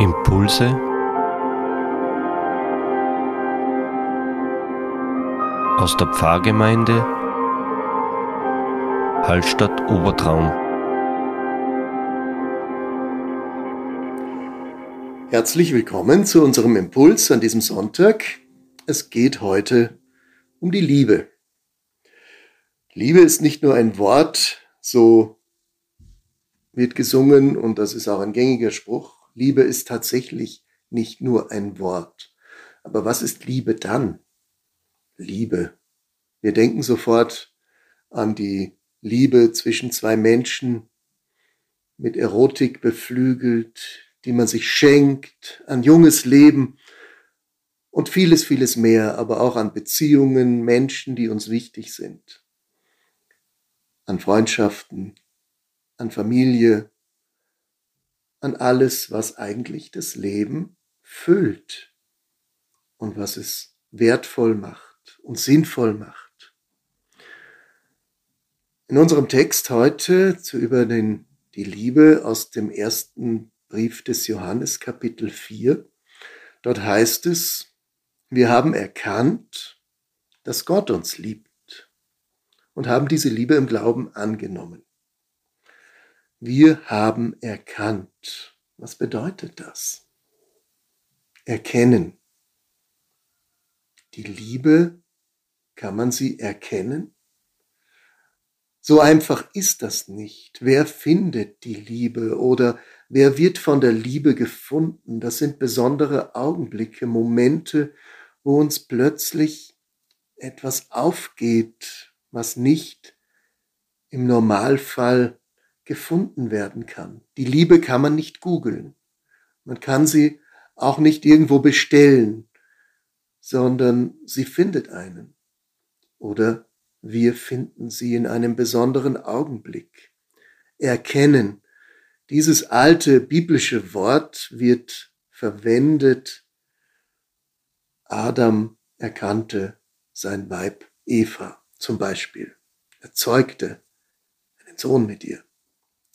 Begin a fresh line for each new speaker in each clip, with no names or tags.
Impulse aus der Pfarrgemeinde Hallstatt Obertraum.
Herzlich willkommen zu unserem Impuls an diesem Sonntag. Es geht heute um die Liebe. Liebe ist nicht nur ein Wort, so wird gesungen und das ist auch ein gängiger Spruch. Liebe ist tatsächlich nicht nur ein Wort. Aber was ist Liebe dann? Liebe. Wir denken sofort an die Liebe zwischen zwei Menschen, mit Erotik beflügelt, die man sich schenkt, an junges Leben und vieles, vieles mehr, aber auch an Beziehungen, Menschen, die uns wichtig sind an Freundschaften, an Familie, an alles, was eigentlich das Leben füllt und was es wertvoll macht und sinnvoll macht. In unserem Text heute zu über den, die Liebe aus dem ersten Brief des Johannes Kapitel 4, dort heißt es, wir haben erkannt, dass Gott uns liebt und haben diese Liebe im Glauben angenommen. Wir haben erkannt. Was bedeutet das? Erkennen. Die Liebe, kann man sie erkennen? So einfach ist das nicht. Wer findet die Liebe oder wer wird von der Liebe gefunden? Das sind besondere Augenblicke, Momente, wo uns plötzlich etwas aufgeht, was nicht im Normalfall gefunden werden kann. Die Liebe kann man nicht googeln. Man kann sie auch nicht irgendwo bestellen, sondern sie findet einen. Oder wir finden sie in einem besonderen Augenblick. Erkennen. Dieses alte biblische Wort wird verwendet. Adam erkannte sein Weib Eva zum Beispiel. Er zeugte einen Sohn mit ihr.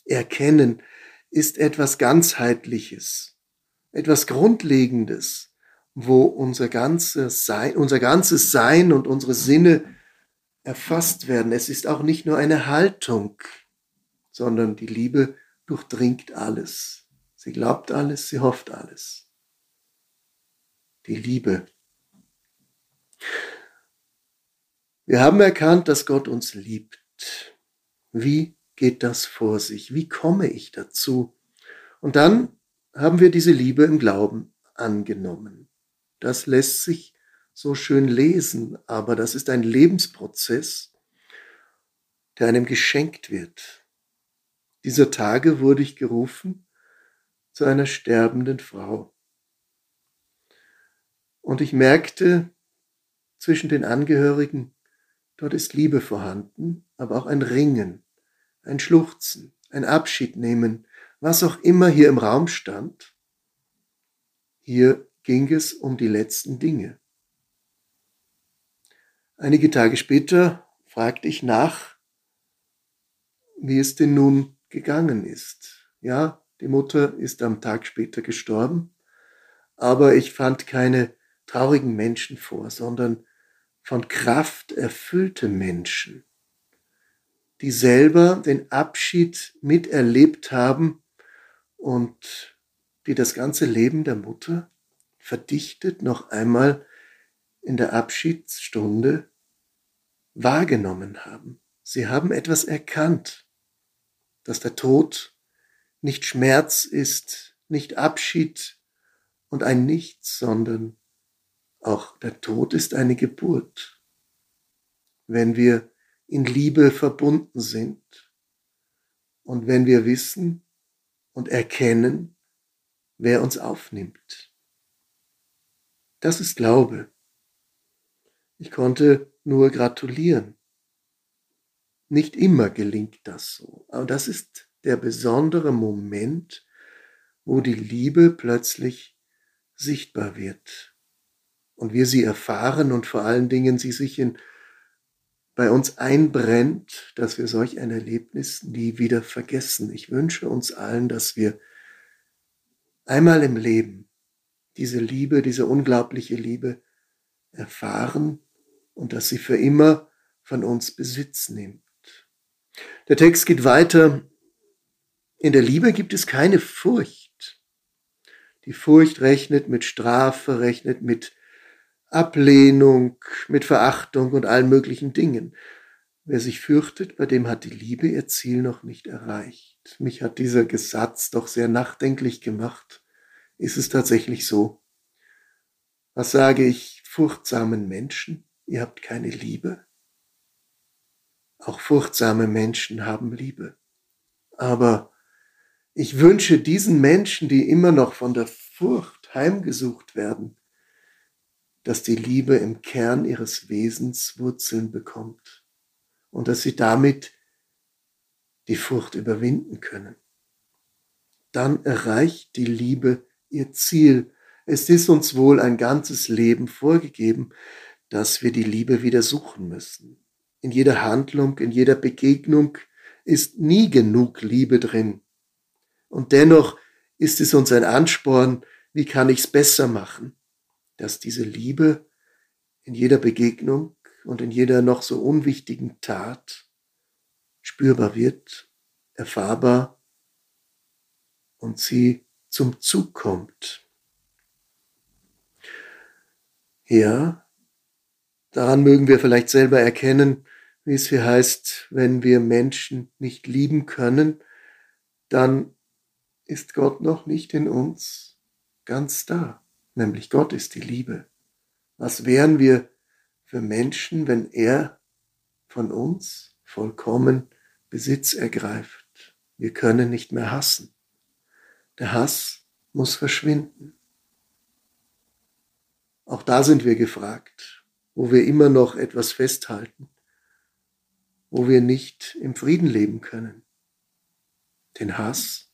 Erkennen ist etwas ganzheitliches, etwas Grundlegendes, wo unser ganzes Sein, unser ganzes Sein und unsere Sinne erfasst werden. Es ist auch nicht nur eine Haltung, sondern die Liebe durchdringt alles. Sie glaubt alles, sie hofft alles. Die Liebe. Wir haben erkannt, dass Gott uns liebt. Wie geht das vor sich? Wie komme ich dazu? Und dann haben wir diese Liebe im Glauben angenommen. Das lässt sich so schön lesen, aber das ist ein Lebensprozess, der einem geschenkt wird. Dieser Tage wurde ich gerufen zu einer sterbenden Frau. Und ich merkte zwischen den Angehörigen, Dort ist Liebe vorhanden, aber auch ein Ringen, ein Schluchzen, ein Abschied nehmen, was auch immer hier im Raum stand. Hier ging es um die letzten Dinge. Einige Tage später fragte ich nach, wie es denn nun gegangen ist. Ja, die Mutter ist am Tag später gestorben, aber ich fand keine traurigen Menschen vor, sondern von Kraft erfüllte Menschen, die selber den Abschied miterlebt haben und die das ganze Leben der Mutter verdichtet noch einmal in der Abschiedsstunde wahrgenommen haben. Sie haben etwas erkannt, dass der Tod nicht Schmerz ist, nicht Abschied und ein Nichts, sondern auch der Tod ist eine Geburt. Wenn wir in Liebe verbunden sind und wenn wir wissen und erkennen, wer uns aufnimmt. Das ist Glaube. Ich konnte nur gratulieren. Nicht immer gelingt das so, aber das ist der besondere Moment, wo die Liebe plötzlich sichtbar wird und wir sie erfahren und vor allen Dingen sie sich in, bei uns einbrennt, dass wir solch ein Erlebnis nie wieder vergessen. Ich wünsche uns allen, dass wir einmal im Leben diese Liebe, diese unglaubliche Liebe erfahren und dass sie für immer von uns Besitz nimmt. Der Text geht weiter. In der Liebe gibt es keine Furcht. Die Furcht rechnet mit Strafe, rechnet mit Ablehnung, mit Verachtung und allen möglichen Dingen. Wer sich fürchtet, bei dem hat die Liebe ihr Ziel noch nicht erreicht. Mich hat dieser Gesatz doch sehr nachdenklich gemacht. Ist es tatsächlich so? Was sage ich furchtsamen Menschen? Ihr habt keine Liebe? Auch furchtsame Menschen haben Liebe. Aber ich wünsche diesen Menschen, die immer noch von der Furcht heimgesucht werden, dass die Liebe im Kern ihres Wesens Wurzeln bekommt und dass sie damit die Furcht überwinden können. Dann erreicht die Liebe ihr Ziel. Es ist uns wohl ein ganzes Leben vorgegeben, dass wir die Liebe wieder suchen müssen. In jeder Handlung, in jeder Begegnung ist nie genug Liebe drin. Und dennoch ist es uns ein Ansporn, wie kann ich es besser machen, dass diese Liebe in jeder Begegnung und in jeder noch so unwichtigen Tat spürbar wird, erfahrbar und sie zum Zug kommt. Ja, daran mögen wir vielleicht selber erkennen, wie es hier heißt, wenn wir Menschen nicht lieben können, dann ist Gott noch nicht in uns ganz da, nämlich Gott ist die Liebe. Was wären wir für Menschen, wenn er von uns vollkommen Besitz ergreift. Wir können nicht mehr hassen. Der Hass muss verschwinden. Auch da sind wir gefragt, wo wir immer noch etwas festhalten, wo wir nicht im Frieden leben können. Den Hass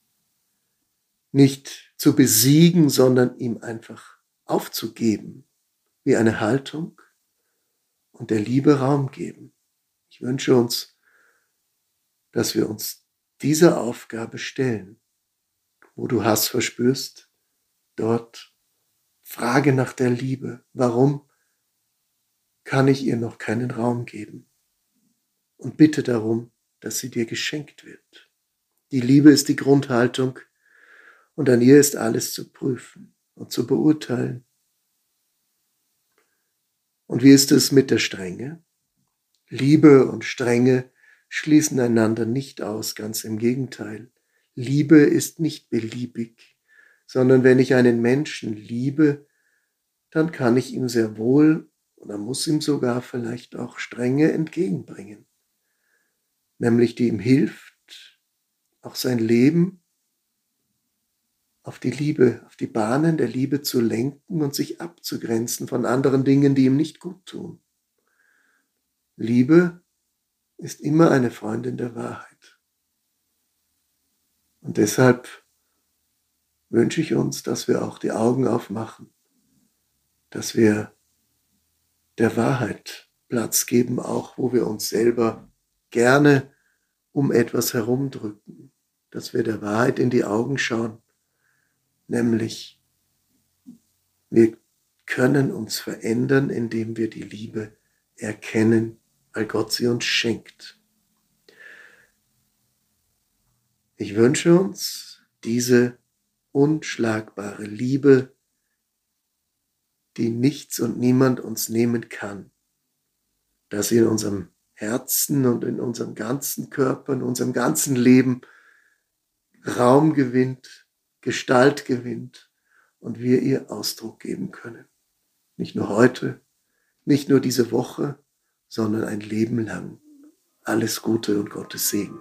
nicht zu besiegen, sondern ihm einfach aufzugeben, wie eine Haltung, und der Liebe Raum geben. Ich wünsche uns, dass wir uns dieser Aufgabe stellen. Wo du Hass verspürst, dort frage nach der Liebe. Warum kann ich ihr noch keinen Raum geben? Und bitte darum, dass sie dir geschenkt wird. Die Liebe ist die Grundhaltung und an ihr ist alles zu prüfen und zu beurteilen und wie ist es mit der Strenge? Liebe und Strenge schließen einander nicht aus, ganz im Gegenteil. Liebe ist nicht beliebig, sondern wenn ich einen Menschen liebe, dann kann ich ihm sehr wohl oder muss ihm sogar vielleicht auch Strenge entgegenbringen, nämlich die ihm hilft, auch sein Leben auf die Liebe, auf die Bahnen der Liebe zu lenken und sich abzugrenzen von anderen Dingen, die ihm nicht gut tun. Liebe ist immer eine Freundin der Wahrheit. Und deshalb wünsche ich uns, dass wir auch die Augen aufmachen, dass wir der Wahrheit Platz geben, auch wo wir uns selber gerne um etwas herumdrücken, dass wir der Wahrheit in die Augen schauen nämlich wir können uns verändern, indem wir die Liebe erkennen, weil Gott sie uns schenkt. Ich wünsche uns diese unschlagbare Liebe, die nichts und niemand uns nehmen kann, dass sie in unserem Herzen und in unserem ganzen Körper, in unserem ganzen Leben Raum gewinnt Gestalt gewinnt und wir ihr Ausdruck geben können. Nicht nur heute, nicht nur diese Woche, sondern ein Leben lang. Alles Gute und Gottes Segen.